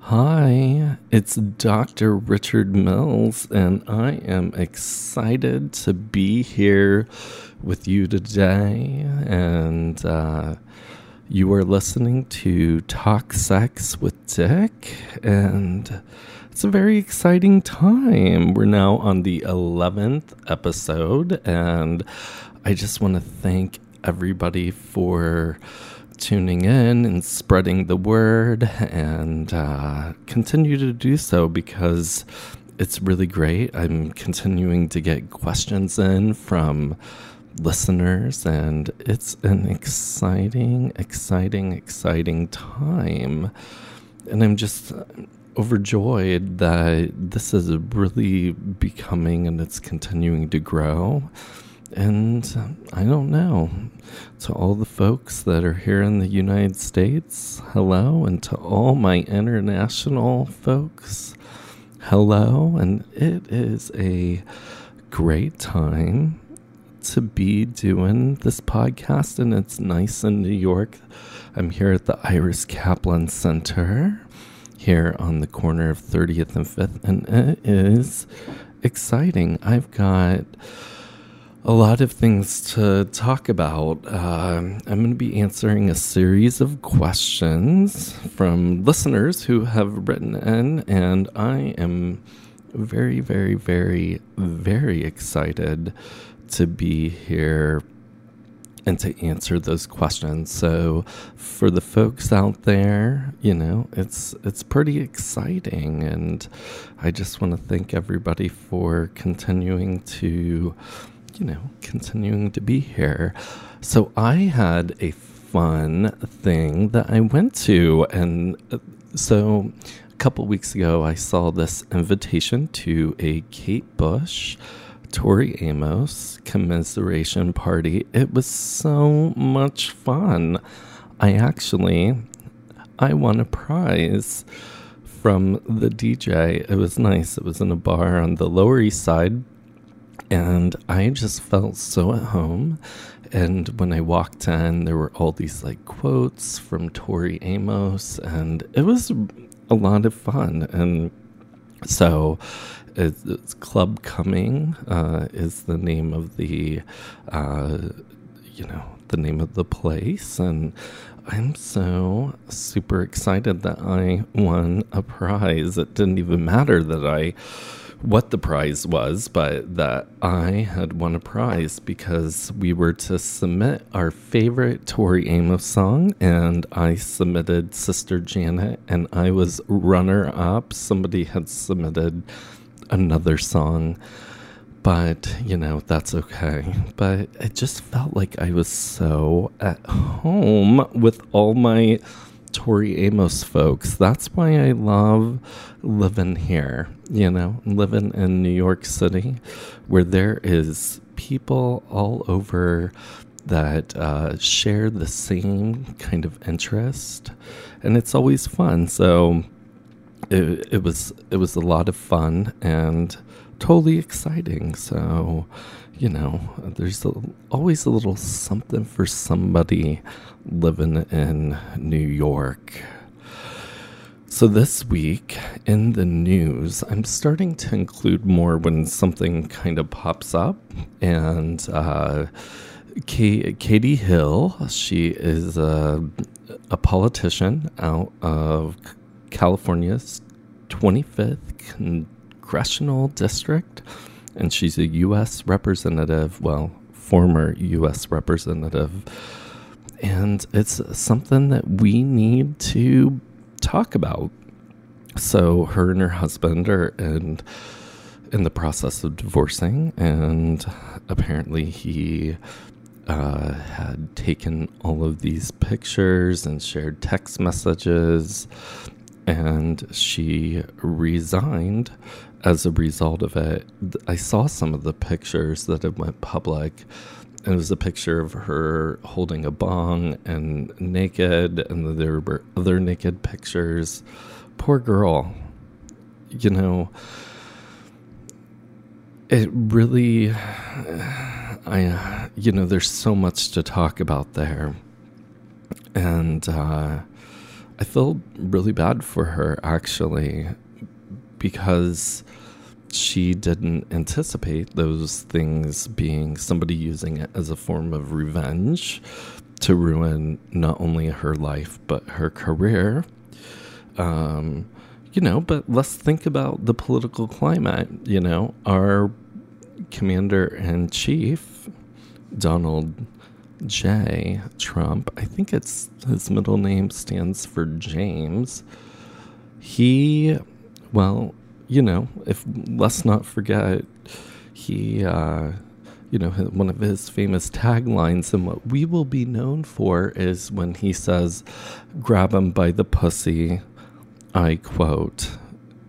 Hi, it's Dr. Richard Mills, and I am excited to be here with you today. And uh, you are listening to Talk Sex with Dick, and it's a very exciting time. We're now on the 11th episode, and I just want to thank everybody for tuning in and spreading the word and uh, continue to do so because it's really great. I'm continuing to get questions in from listeners, and it's an exciting, exciting, exciting time. And I'm just overjoyed that this is really becoming and it's continuing to grow. And I don't know. To all the folks that are here in the United States, hello. And to all my international folks, hello. And it is a great time to be doing this podcast. And it's nice in New York. I'm here at the Iris Kaplan Center here on the corner of 30th and 5th. And it is exciting. I've got a lot of things to talk about. Uh, I'm going to be answering a series of questions from listeners who have written in, and I am very, very, very, very excited to be here and to answer those questions. So for the folks out there, you know, it's it's pretty exciting and I just want to thank everybody for continuing to you know, continuing to be here. So I had a fun thing that I went to. And uh, so a couple weeks ago, I saw this invitation to a Kate Bush. Tori Amos commiseration party. It was so much fun. I actually I won a prize from the DJ. It was nice. It was in a bar on the Lower East Side and I just felt so at home. And when I walked in, there were all these like quotes from Tori Amos, and it was a lot of fun. And so, it's, it's Club Cumming uh, is the name of the, uh, you know, the name of the place, and I'm so super excited that I won a prize. It didn't even matter that I what the prize was, but that I had won a prize because we were to submit our favorite Tori Amos song, and I submitted Sister Janet, and I was runner up. Somebody had submitted another song, but you know, that's okay. But it just felt like I was so at home with all my Tori Amos folks. That's why I love living here, you know, living in New York City, where there is people all over that uh, share the same kind of interest, and it's always fun. So it, it was it was a lot of fun and totally exciting. So you know, there's a, always a little something for somebody living in New York. So, this week in the news, I'm starting to include more when something kind of pops up. And uh, K- Katie Hill, she is a, a politician out of California's 25th Congressional District and she's a U.S. representative, well, former U.S. representative. And it's something that we need to talk about. So, her and her husband are in, in the process of divorcing, and apparently, he uh, had taken all of these pictures and shared text messages, and she resigned as a result of it, I saw some of the pictures that had went public. It was a picture of her holding a bong and naked, and there were other naked pictures. Poor girl. You know, it really, I, you know, there's so much to talk about there. And, uh, I feel really bad for her actually because she didn't anticipate those things being somebody using it as a form of revenge to ruin not only her life but her career. Um, you know, but let's think about the political climate. You know, our commander in chief, Donald J. Trump, I think it's his middle name stands for James. He, well, you know, if let's not forget, he, uh, you know, one of his famous taglines and what we will be known for is when he says, grab him by the pussy, I quote,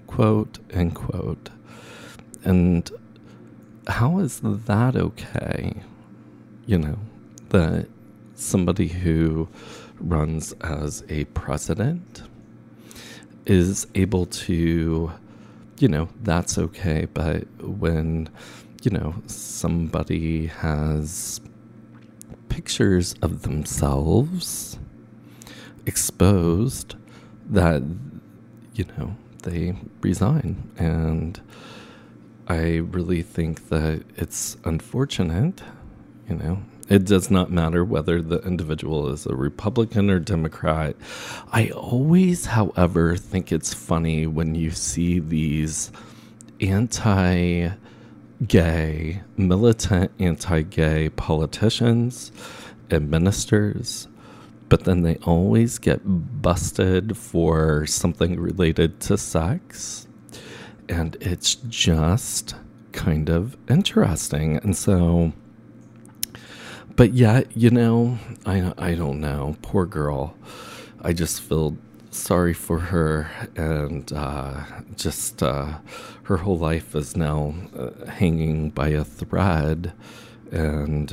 quote, end quote. And how is that okay? You know, that somebody who runs as a president is able to, you know, that's okay. But when, you know, somebody has pictures of themselves exposed, that you know, they resign. And I really think that it's unfortunate, you know. It does not matter whether the individual is a Republican or Democrat. I always, however, think it's funny when you see these anti gay, militant anti gay politicians and ministers but then they always get busted for something related to sex. And it's just kind of interesting. And so, but yet, you know, I, I don't know. Poor girl. I just feel sorry for her. And uh, just uh, her whole life is now uh, hanging by a thread. And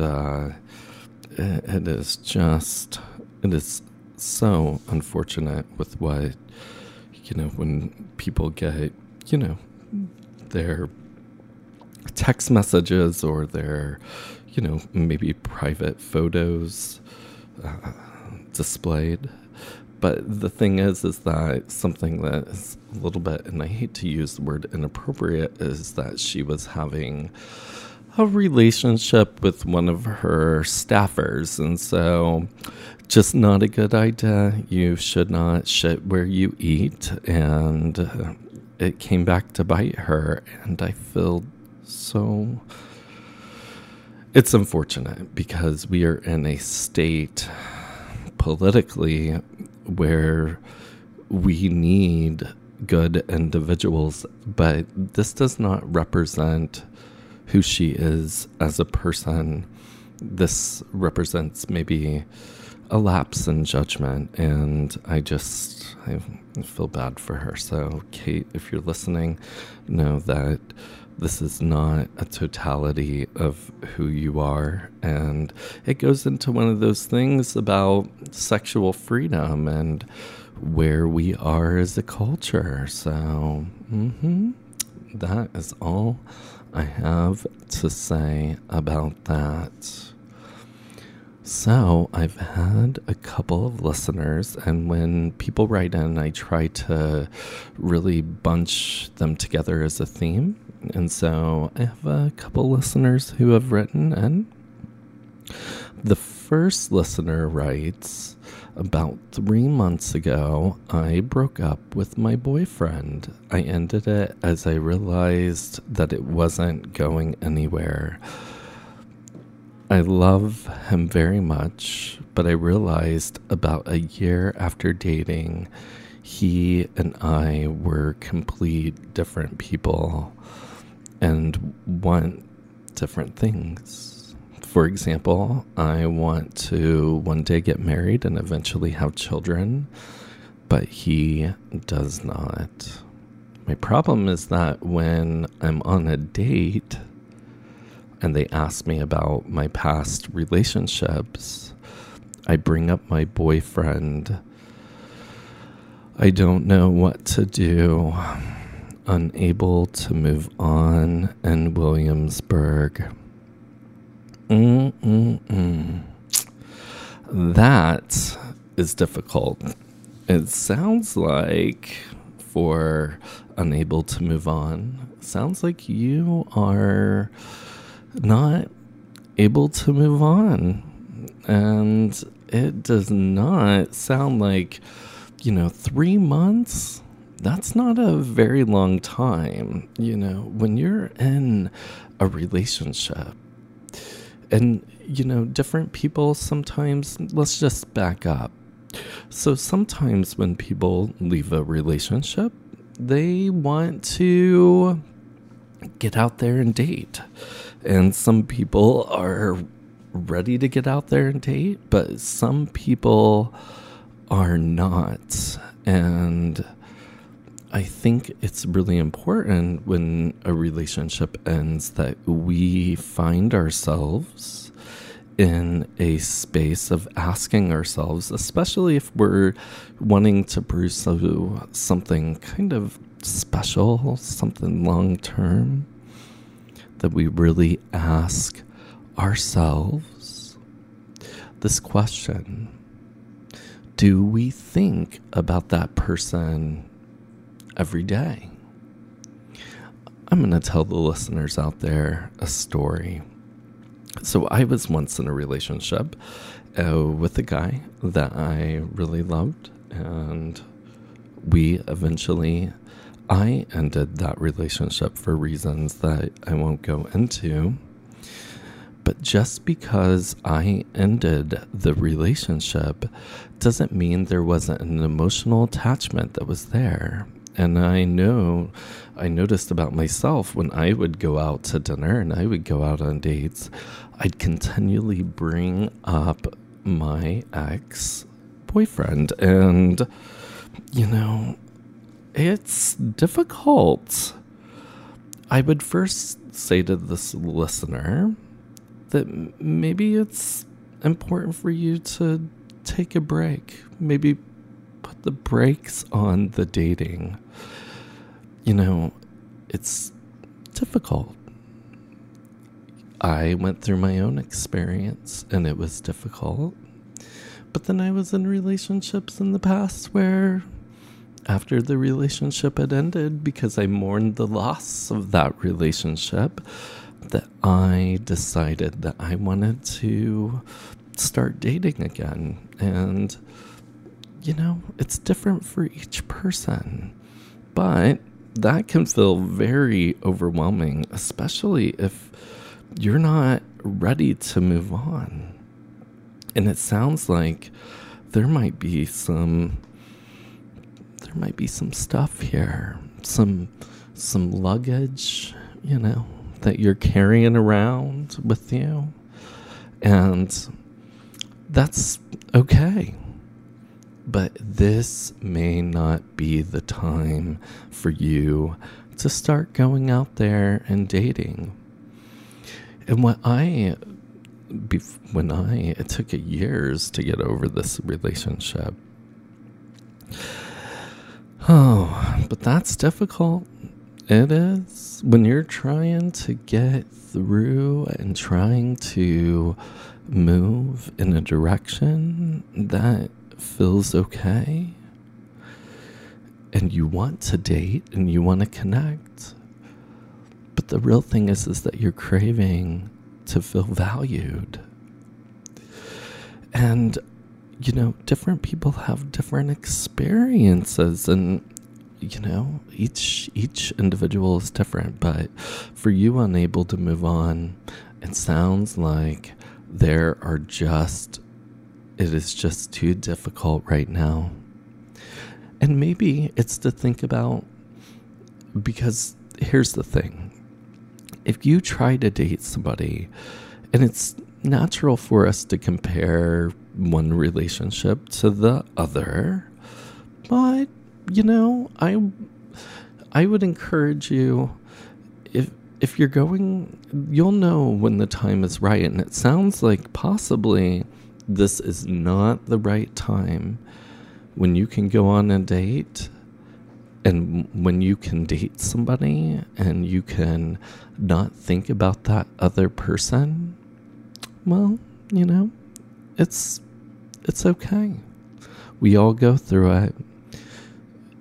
it, it is just it is so unfortunate with what you know when people get you know their text messages or their you know maybe private photos uh, displayed but the thing is is that something that is a little bit and i hate to use the word inappropriate is that she was having a relationship with one of her staffers and so just not a good idea. You should not shit where you eat. And it came back to bite her. And I feel so. It's unfortunate because we are in a state politically where we need good individuals, but this does not represent who she is as a person. This represents maybe a lapse in judgment, and I just I feel bad for her. So, Kate, if you're listening, know that this is not a totality of who you are, and it goes into one of those things about sexual freedom and where we are as a culture. So, mm-hmm, that is all I have to say about that. So, I've had a couple of listeners, and when people write in, I try to really bunch them together as a theme. And so, I have a couple listeners who have written in. The first listener writes About three months ago, I broke up with my boyfriend. I ended it as I realized that it wasn't going anywhere. I love him very much, but I realized about a year after dating, he and I were complete different people and want different things. For example, I want to one day get married and eventually have children, but he does not. My problem is that when I'm on a date, and they ask me about my past relationships, I bring up my boyfriend. I don't know what to do. Unable to move on in Williamsburg. Mm-mm-mm. That is difficult it sounds like for unable to move on, sounds like you are not able to move on. And it does not sound like, you know, three months. That's not a very long time. You know, when you're in a relationship, and, you know, different people sometimes, let's just back up. So sometimes when people leave a relationship, they want to get out there and date. And some people are ready to get out there and date, but some people are not. And I think it's really important when a relationship ends that we find ourselves in a space of asking ourselves, especially if we're wanting to pursue something kind of special, something long term, that we really ask ourselves this question. Do we think about that person every day? I'm going to tell the listeners out there a story. So, I was once in a relationship uh, with a guy that I really loved, and we eventually I ended that relationship for reasons that I won't go into. But just because I ended the relationship doesn't mean there wasn't an emotional attachment that was there. And I know, I noticed about myself when I would go out to dinner and I would go out on dates, I'd continually bring up my ex boyfriend. And, you know, it's difficult. I would first say to this listener, that maybe it's important for you to take a break. Maybe the brakes on the dating. You know, it's difficult. I went through my own experience and it was difficult. But then I was in relationships in the past where, after the relationship had ended, because I mourned the loss of that relationship, that I decided that I wanted to start dating again. And, you know, it's different for each person. But that can feel very overwhelming, especially if you're not ready to move on. And it sounds like there might be some there might be some stuff here, some some luggage, you know, that you're carrying around with you. And that's okay. But this may not be the time for you to start going out there and dating. And what I, when I, it took years to get over this relationship. Oh, but that's difficult. It is. When you're trying to get through and trying to move in a direction that feels okay, and you want to date and you want to connect, but the real thing is, is that you're craving to feel valued. And, you know, different people have different experiences, and you know each each individual is different. But for you unable to move on it sounds like there are just it is just too difficult right now. And maybe it's to think about because here's the thing. If you try to date somebody and it's natural for us to compare one relationship to the other but you know, I I would encourage you if if you're going you'll know when the time is right. And it sounds like possibly this is not the right time when you can go on a date and when you can date somebody and you can not think about that other person well you know it's it's okay We all go through it.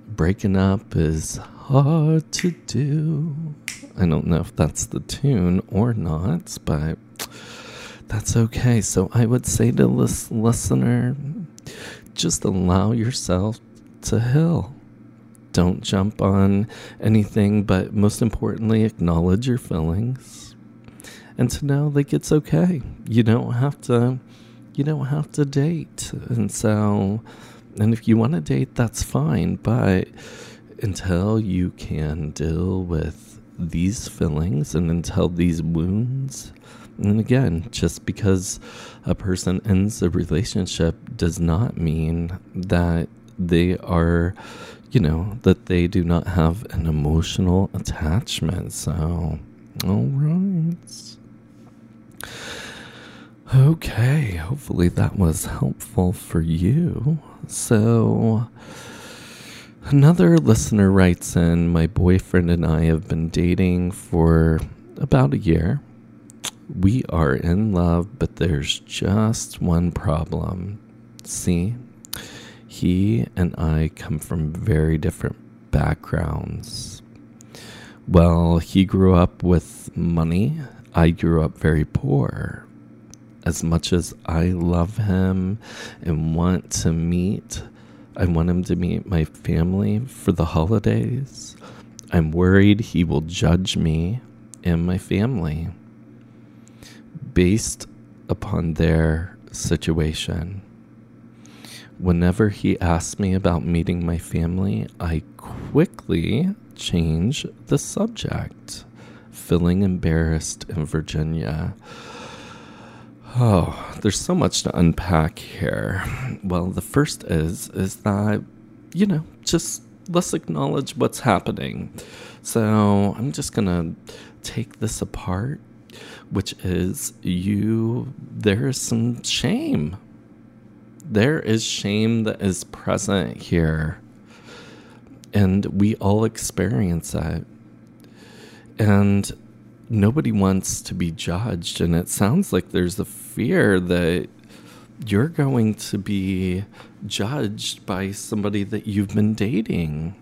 Breaking up is hard to do. I don't know if that's the tune or not, but that's okay. So I would say to this listener, just allow yourself to heal. Don't jump on anything, but most importantly, acknowledge your feelings and to know like it's okay. You don't have to you don't have to date. And so and if you want to date, that's fine, but until you can deal with these feelings and until these wounds and again, just because a person ends a relationship does not mean that they are, you know, that they do not have an emotional attachment. So, all right. Okay, hopefully that was helpful for you. So, another listener writes in My boyfriend and I have been dating for about a year. We are in love, but there's just one problem. See, he and I come from very different backgrounds. Well, he grew up with money. I grew up very poor. As much as I love him and want to meet, I want him to meet my family for the holidays. I'm worried he will judge me and my family based upon their situation. Whenever he asks me about meeting my family, I quickly change the subject, feeling embarrassed in Virginia. Oh, there's so much to unpack here. Well, the first is is that you know, just let's acknowledge what's happening. So, I'm just going to take this apart which is you, there is some shame. There is shame that is present here. And we all experience that. And nobody wants to be judged. And it sounds like there's a fear that you're going to be judged by somebody that you've been dating.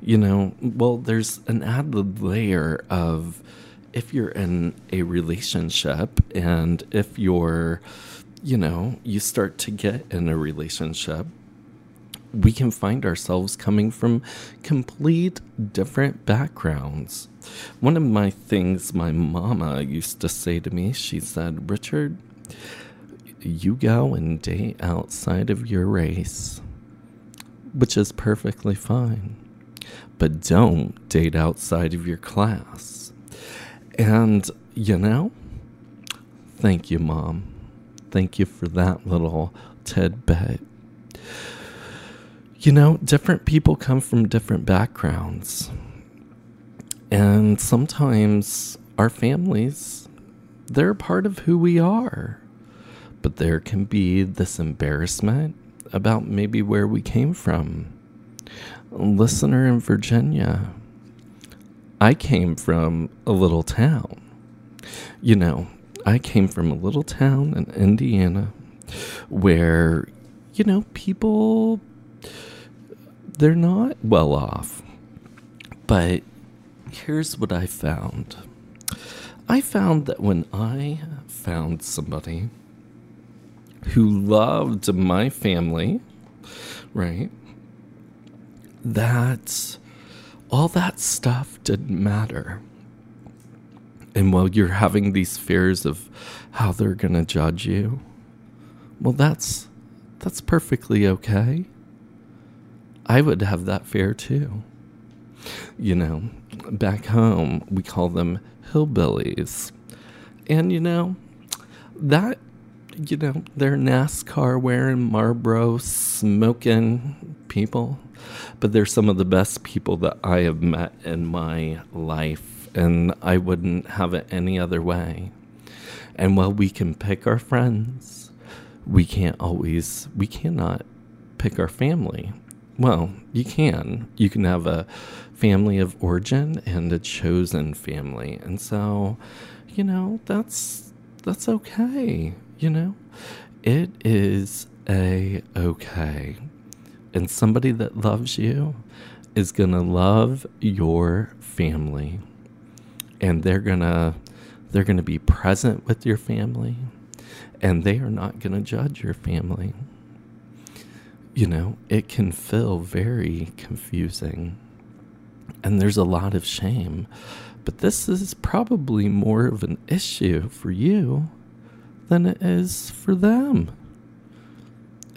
You know, well, there's an added layer of if you're in a relationship and if you're, you know, you start to get in a relationship, we can find ourselves coming from complete different backgrounds. One of my things my mama used to say to me, she said, Richard, you go and date outside of your race, which is perfectly fine, but don't date outside of your class and, you know, thank you, Mom. Thank you for that little tidbit. You know, different people come from different backgrounds. And sometimes our families, they're part of who we are. But there can be this embarrassment about maybe where we came from. Listener in Virginia I came from a little town. You know, I came from a little town in Indiana where, you know, people, they're not well off. But here's what I found I found that when I found somebody who loved my family, right, that all that stuff didn't matter. And while you're having these fears of how they're going to judge you, well, that's that's perfectly okay. I would have that fear too. You know, back home we call them hillbillies. And you know, that you know, they're NASCAR wearing Marlboro smoking people but they're some of the best people that I have met in my life, and I wouldn't have it any other way. And while we can pick our friends, we can't always, we cannot pick our family. Well, you can. You can have a family of origin and a chosen family. And so, you know, that's that's okay, you know? It is a okay And somebody that loves you is going to love your family. And they're going to they're going to be present with your family and they are not going to judge your family. You know, it can feel very confusing. And there's a lot of shame. But this is probably more of an issue for you than it is for them.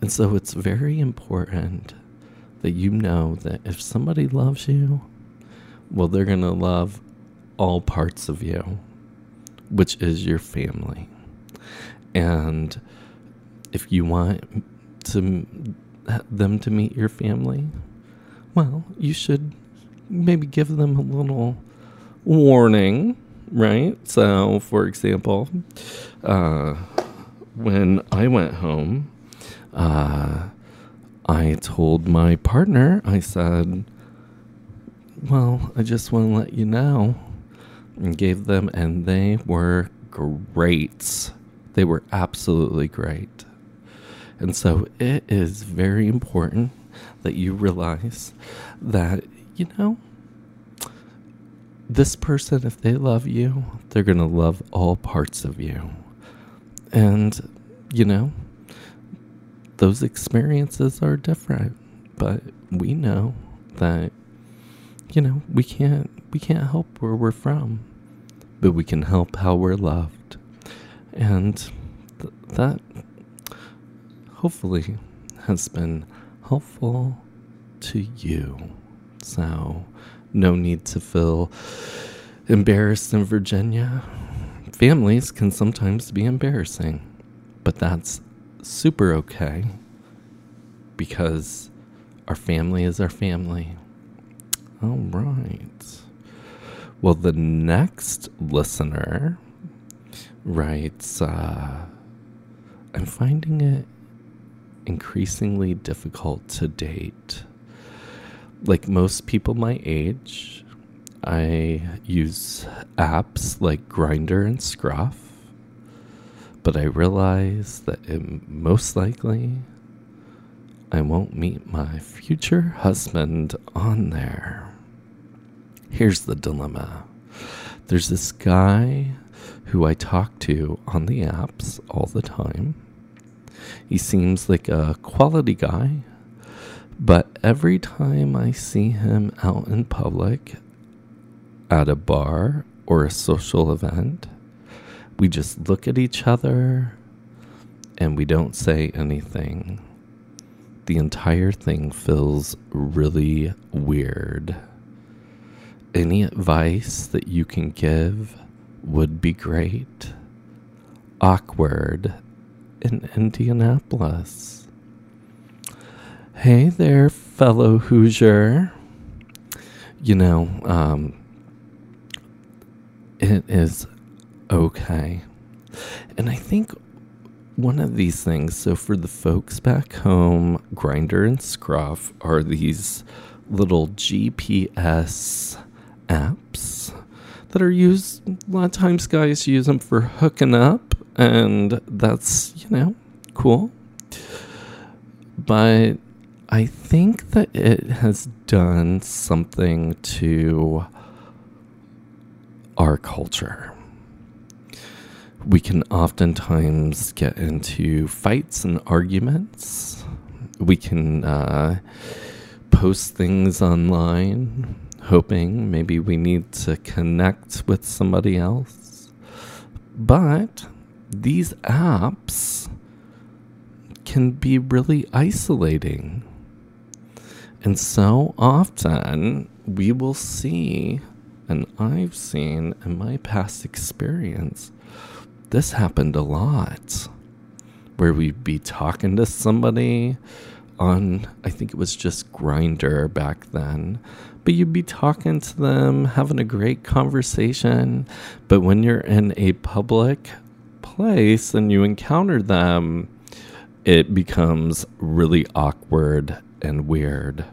And so it's very important that you know that if somebody loves you, well, they're going to love all parts of you, which is your family. And if you want to them to meet your family, well, you should maybe give them a little warning, right? So, for example, uh, when I went home, uh, I told my partner, I said, Well, I just want to let you know, and gave them, and they were great. They were absolutely great. And so it is very important that you realize that, you know, this person, if they love you, they're going to love all parts of you. And, you know, those experiences are different, but we know that, you know, we can't, we can't help where we're from, but we can help how we're loved. And th- that hopefully has been helpful to you. So, no need to feel embarrassed in Virginia. Families can sometimes be embarrassing, but that's super okay because our family is our family. All right. Well, the next listener writes, uh, I'm finding it increasingly difficult to date. Like most people my age, I use apps like Grindr and Scruff, but I realize that it, most likely I won't meet my future husband on there. Here's the dilemma there's this guy who I talk to on the apps all the time. He seems like a quality guy, but every time I see him out in public at a bar or a social event, we just look at each other and we don't say anything. The entire thing feels really weird. Any advice that you can give would be great. Awkward in Indianapolis. Hey there, fellow Hoosier. You know, um, it is okay. And I think one of these things, so for the folks back home, Grindr and Scruff are these little GPS apps that are used. A lot of times, guys use them for hooking up, and that's, you know, cool. But I think that it has done something to our culture. We can oftentimes get into fights and arguments. We can uh, post things online hoping maybe we need to connect with somebody else. But these apps can be really isolating. And so often we will see, and I've seen in my past experience, this happened a lot where we'd be talking to somebody on, I think it was just Grindr back then, but you'd be talking to them, having a great conversation. But when you're in a public place and you encounter them, it becomes really awkward and weird.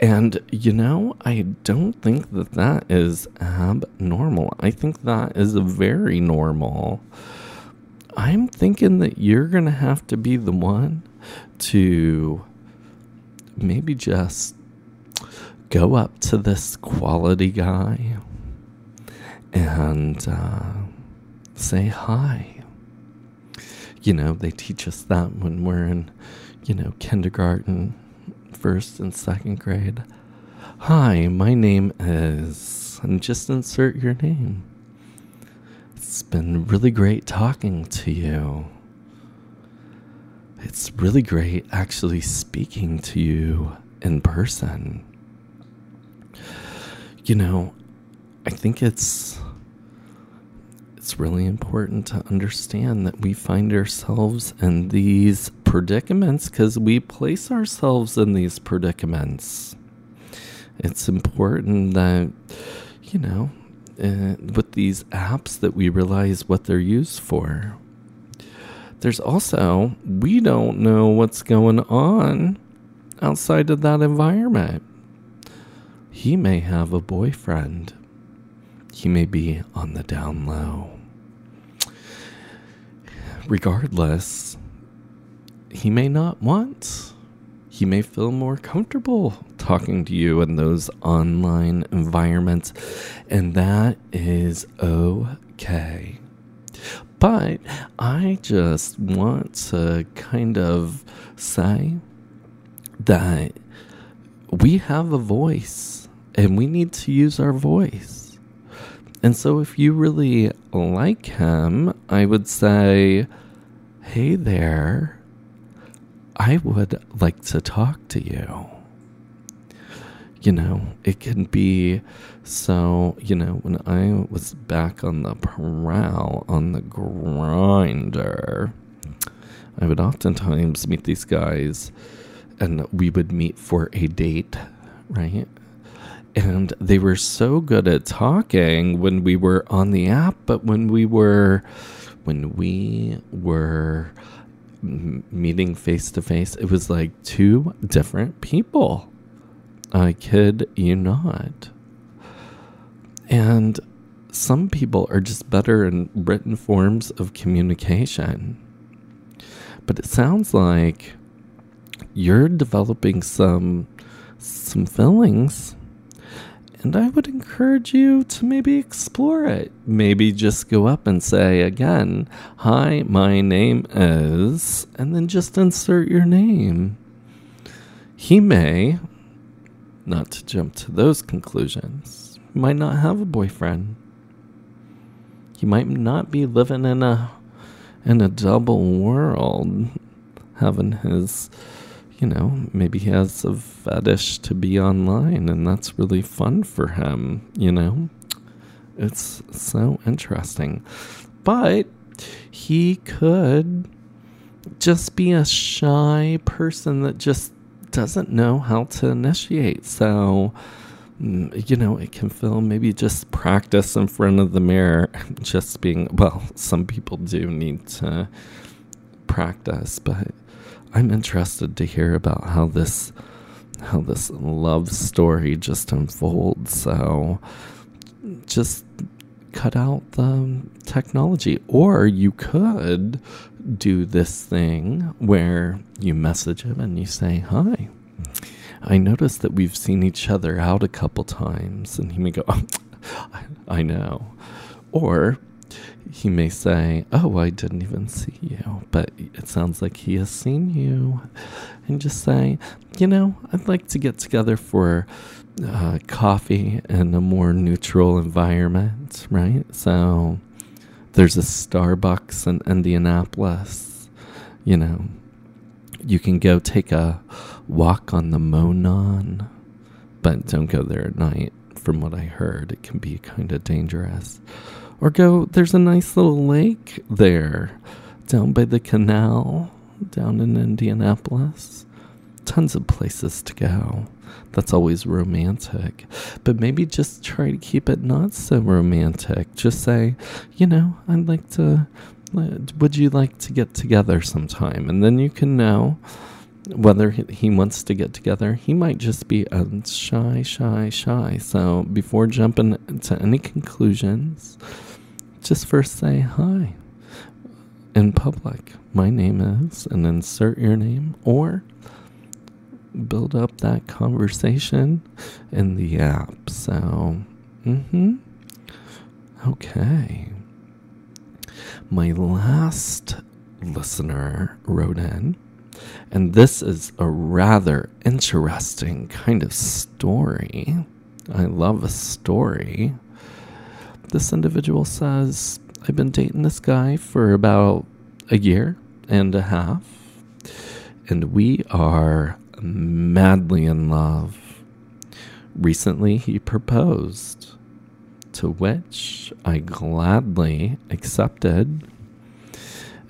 And, you know, I don't think that that is abnormal. I think that is very normal. I'm thinking that you're going to have to be the one to maybe just go up to this quality guy and uh, say hi. You know, they teach us that when we're in, you know, kindergarten, first and second grade. Hi, my name is, and just insert your name. It's been really great talking to you. It's really great actually speaking to you in person. You know, I think it's it's really important to understand that we find ourselves in these predicaments because we place ourselves in these predicaments. It's important that, you know, uh, with these apps that we realize what they're used for. There's also, we don't know what's going on outside of that environment. He may have a boyfriend. He may be on the down low. Regardless, he may not want. He may feel more comfortable talking to you in those online environments, and that is okay. But I just want to kind of say that we have a voice and we need to use our voice. And so, if you really like him, I would say, Hey there, I would like to talk to you. You know, it can be so, you know, when I was back on the prowl, on the Grindr, I would oftentimes meet these guys and we would meet for a date, right? and they were so good at talking when we were on the app but when we were when we were meeting face to face it was like two different people. I kid you not. And some people are just better in written forms of communication. But it sounds like you're developing some some feelings and I would encourage you to maybe explore it. Maybe just go up and say again, Hi, my name is, and then just insert your name. He may, not to jump to those conclusions, might not have a boyfriend. He might not be living in a in a double world, having his you know, maybe he has a fetish to be online and that's really fun for him, you know? It's so interesting. But he could just be a shy person that just doesn't know how to initiate. So, mm, you know, it can feel maybe just practice in front of the mirror, just being, well, some people do need to practice, but I'm interested to hear about how this how this love story just unfolds. So just cut out the technology. Or you could do this thing where you message him and you say hi i noticed that we've seen each other out a couple times. And he may go oh, i know. Or he may say, Oh, I didn't even see you, but it sounds like he has seen you. And just say, You know, I'd like to get together for uh, coffee in a more neutral environment, right? So there's a Starbucks in Indianapolis, you know. You can go take a walk on the Monon, but don't go there at night. From what I heard, it can be kind of dangerous. Or go, there's a nice little lake there down by the canal down in Indianapolis. Tons of places to go. That's always romantic. But maybe just try to keep it not so romantic. Just say, you know, I'd like to, would you like to get together sometime? And then you can know whether he wants to get together. He might just be shy, shy, shy. So before jumping to any conclusions, just first say hi in public. My name is, and insert your name, or build up that conversation in the app. So, mm-hmm. Okay. My last listener wrote in, and this is a rather interesting kind of story. I love a story. This individual says, I've been dating this guy for about a year and a half, and we are madly in love. Recently, he proposed, to which I gladly accepted.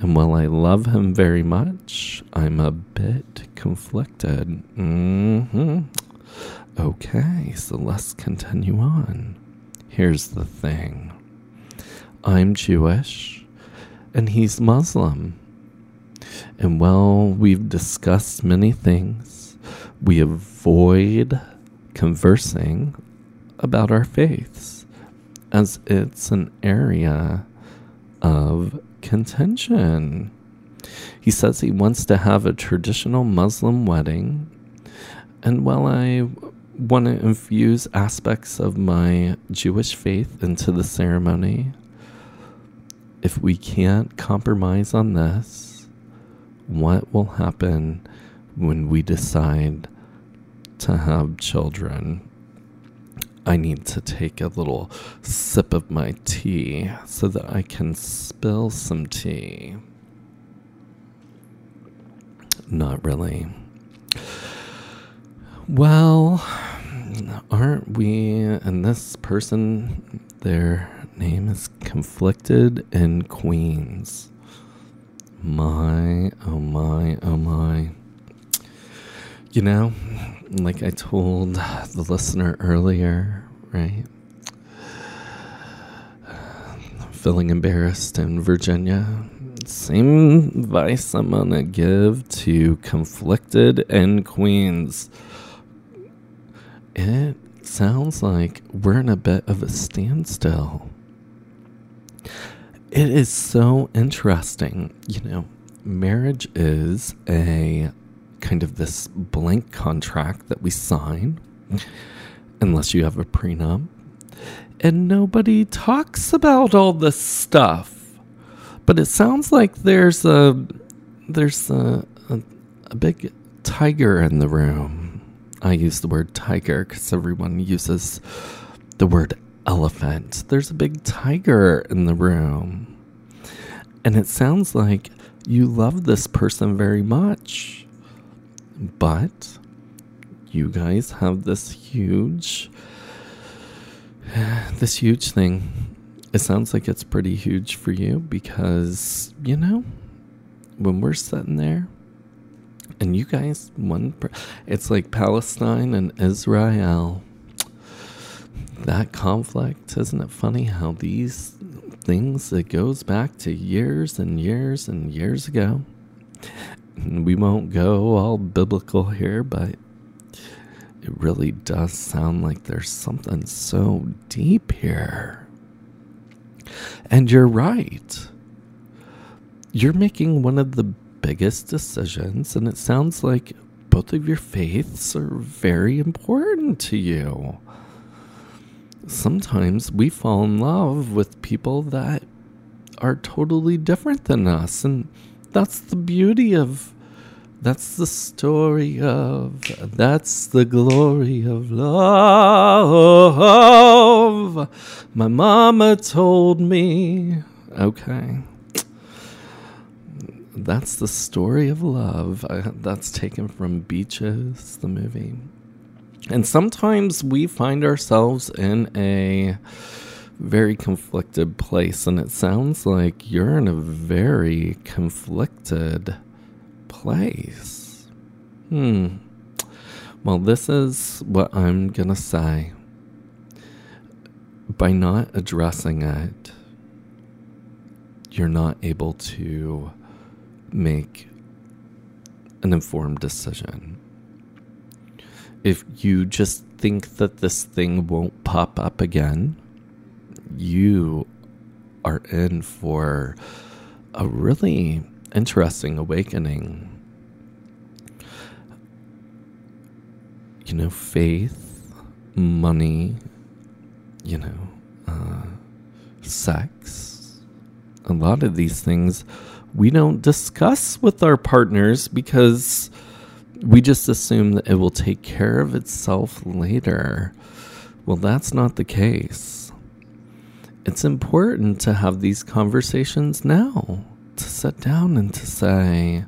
And while I love him very much, I'm a bit conflicted. Mm-hmm. Okay, so let's continue on. Here's the thing I'm Jewish, and he's Muslim. And while we've discussed many things, we avoid conversing about our faiths as it's an area of contention. He says he wants to have a traditional Muslim wedding. And while I want to infuse aspects of my Jewish faith into the ceremony. If we can't compromise on this, what will happen when we decide to have children? I need to take a little sip of my tea so that I can spill some tea. Not really. Well, aren't we and this person their name is conflicted in queens. My oh my oh my. You know like i told the listener earlier right? Feeling embarrassed in virginia. Same advice i'm gonna give to conflicted in queens it sounds like we're in a bit of a standstill. It is so interesting. You know, marriage is a kind of this blank contract that we sign, unless you have a prenup. And nobody talks about all this stuff. But it sounds like there's a there's a, a, a big tiger in the room I use the word tiger because everyone uses the word elephant. There's a big tiger in the room. And it sounds like you love this person very much. But you guys have this huge this huge thing. It sounds like it's pretty huge for you because, you know, when we're sitting there and you guys, one, per- it's like Palestine and Israel. That conflict, isn't it funny how these things, it goes back to years and years and years ago. we won't go all biblical here, but it really does sound like there's something so deep here. And you're right. You're making one of the biggest decisions, and it sounds like both of your faiths are very important to you. Sometimes we fall in love with people that are totally different than us, and that's the beauty of that's the story of, that's the glory of love. My mama told me. Okay that's the story of love. I, that's taken from Beaches, the movie. And sometimes we find ourselves in a very conflicted place, and it sounds like you're in a very conflicted place. Hmm. Well, this is what I'm going to say. By not addressing it, you're not able to make an informed decision. If you just think that this thing won't pop up again, you are in for a really interesting awakening. you know, faith, money, you know, uh, sex. A lot of these things we don't discuss with our partners because we just assume that it will take care of itself later. Well, that's not the case. It's important to have these conversations now, to sit down and to say,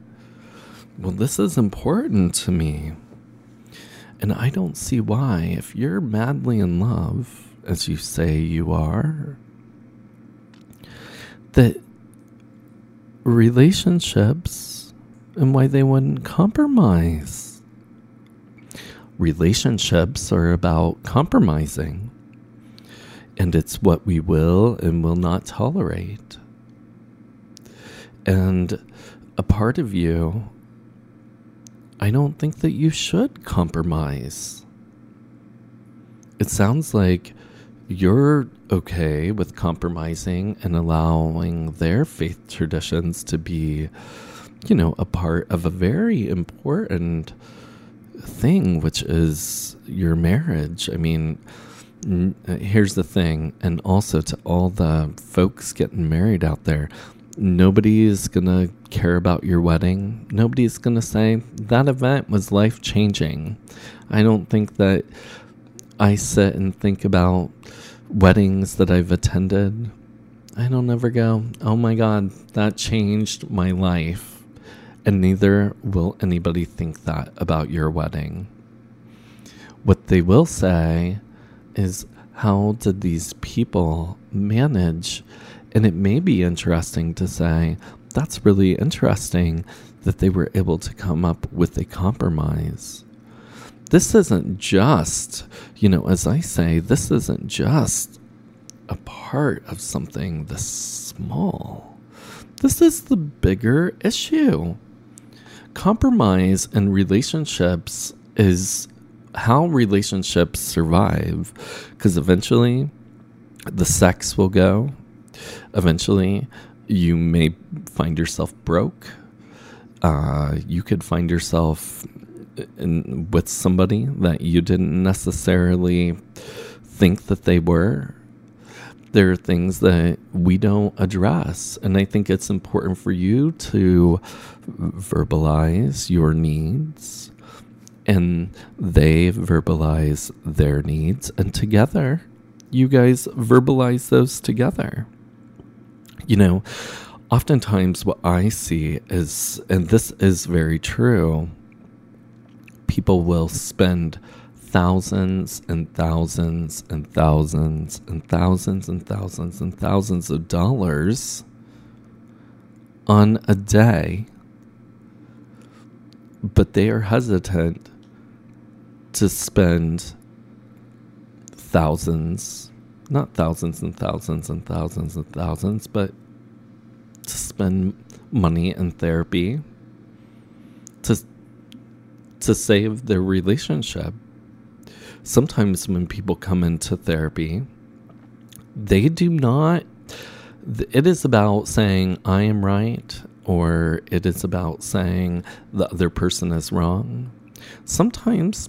well, this is important to me. And I don't see why, if you're madly in love, as you say you are, that relationships and why they wouldn't compromise. Relationships are about compromising, and it's what we will and will not tolerate. And a part of you, I don't think that you should compromise. It sounds like you're okay with compromising and allowing their faith traditions to be, you know, a part of a very important thing, which is your marriage. I mean, uh, here's the thing, and also to all the folks getting married out there, nobody's gonna care about your wedding. Nobody's gonna say that event was life changing. I don't think that I sit and think about weddings that I've attended. I don't ever go, oh my God, that changed my life. And neither will anybody think that about your wedding. What they will say is, how did these people manage? And it may be interesting to say, that's really interesting that they were able to come up with a compromise this isn't just, you know, as I say, this isn't just a part of something this small. This is the bigger issue. Compromise in relationships is how relationships survive because eventually the sex will go. Eventually, you may find yourself broke. Uh, you could find yourself in, with somebody that you didn't necessarily think that they were. There are things that we don't address. And I think it's important for you to verbalize your needs and they verbalize their needs. And together, you guys verbalize those together. You know, oftentimes what I see is, and this is very true, people will spend thousands and thousands and thousands and thousands and thousands and thousands of dollars on a day, but they are hesitant to spend thousands, not thousands and thousands and thousands and thousands, but to spend money in therapy, to save their relationship. Sometimes when people come into therapy, they do not, it is about saying, I am right, or it is about saying the other person is wrong. Sometimes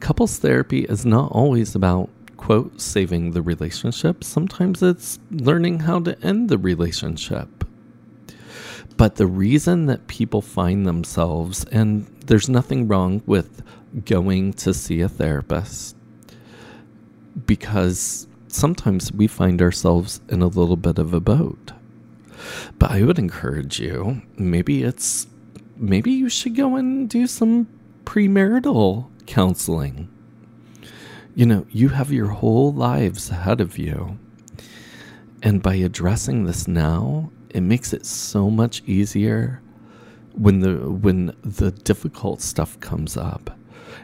couples therapy is not always about quote saving the relationship sometimes it's learning how to end the relationship but the reason that people find themselves and there's nothing wrong with going to see a therapist because sometimes we find ourselves in a little bit of a boat. But I would encourage you, maybe it's maybe you should go and do some premarital counseling. You know, you have your whole lives ahead of you. And by addressing this now, it makes it so much easier when the when the difficult stuff comes up.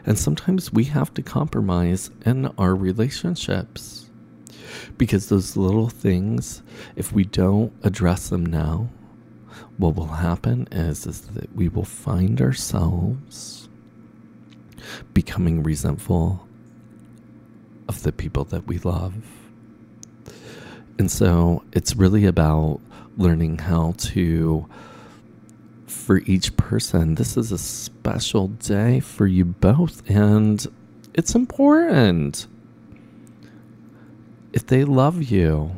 And sometimes we have to compromise in our relationships. Because those little things, if we don't address them now, what will happen is, is that we will find ourselves becoming resentful of the people that we love. And so it's really about learning how to for each person. This is a special day for you both. And It's important. If they love you,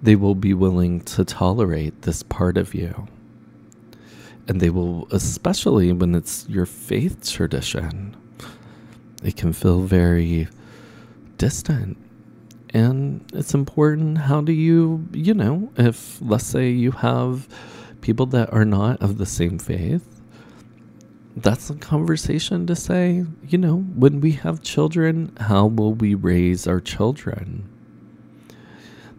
they will be willing to tolerate this part of you. And they will, especially when it's your faith tradition, it can feel very distant. And it's important how do you, you know, if let's say you have people that are not of the same faith, that's a conversation to say, you know, when we have children, how will we raise our children?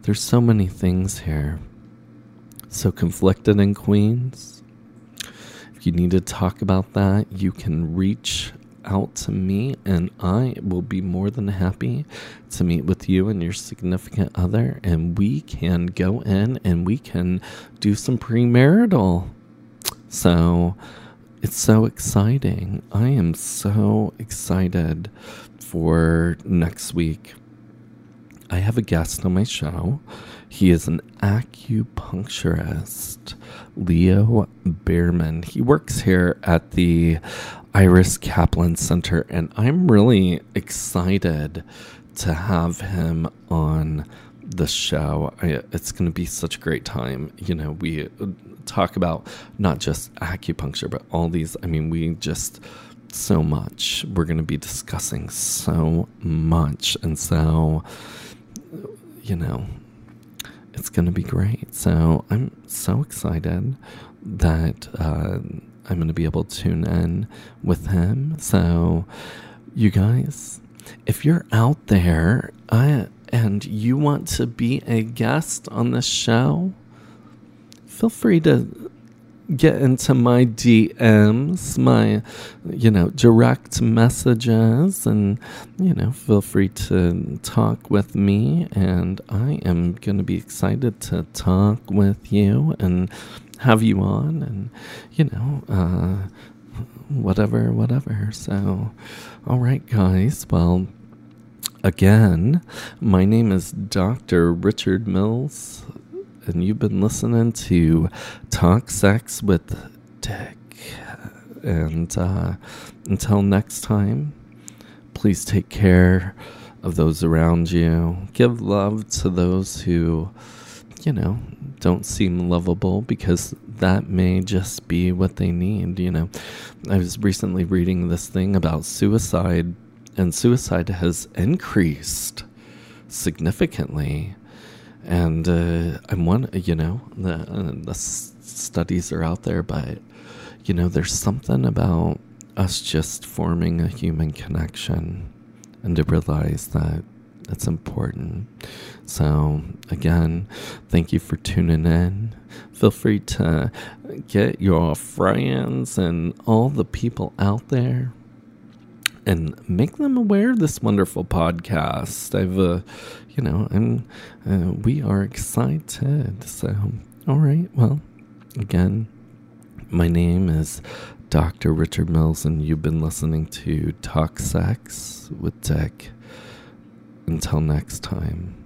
There's so many things here. So conflicted in Queens. If you need to talk about that, you can reach out to me and I will be more than happy to meet with you and your significant other and we can go in and we can do some premarital. So, it's so exciting. I am so excited for next week. I have a guest on my show. He is an acupuncturist, Leo Bierman. He works here at the Iris Kaplan Center, and I'm really excited to have him on the show. I, it's going to be such a great time. You know, we talk about not just acupuncture, but all these. I mean, we just so much. We're going to be discussing so much. And so, you know, it's going to be great. So I'm so excited that uh, I'm going to be able to tune in with him. So, you guys, if you're out there, I and you want to be a guest on the show, feel free to get into my DMs, my, you know, direct messages, and, you know, feel free to talk with me. And I am going to be excited to talk with you and have you on, and, you know, uh, whatever, whatever. So, all right, guys. Well, again. My name is Dr. Richard Mills, and you've been listening to Talk Sex with Dick. And uh, until next time, please take care of those around you. Give love to those who, you know, don't seem lovable because that may just be what they need. You know, I was recently reading this thing about suicide and suicide has increased significantly. And uh, I'm one, you know, the, uh, the s- studies are out there, but, you know, there's something about us just forming a human connection and to realize that it's important. So, again, thank you for tuning in. Feel free to get your friends and all the people out there and make them aware of this wonderful podcast. I've, uh, you know, and uh, we are excited. So, all right. Well, again, my name is Dr. Richard Mills, and you've been listening to Talk Sex with Dick. Until next time.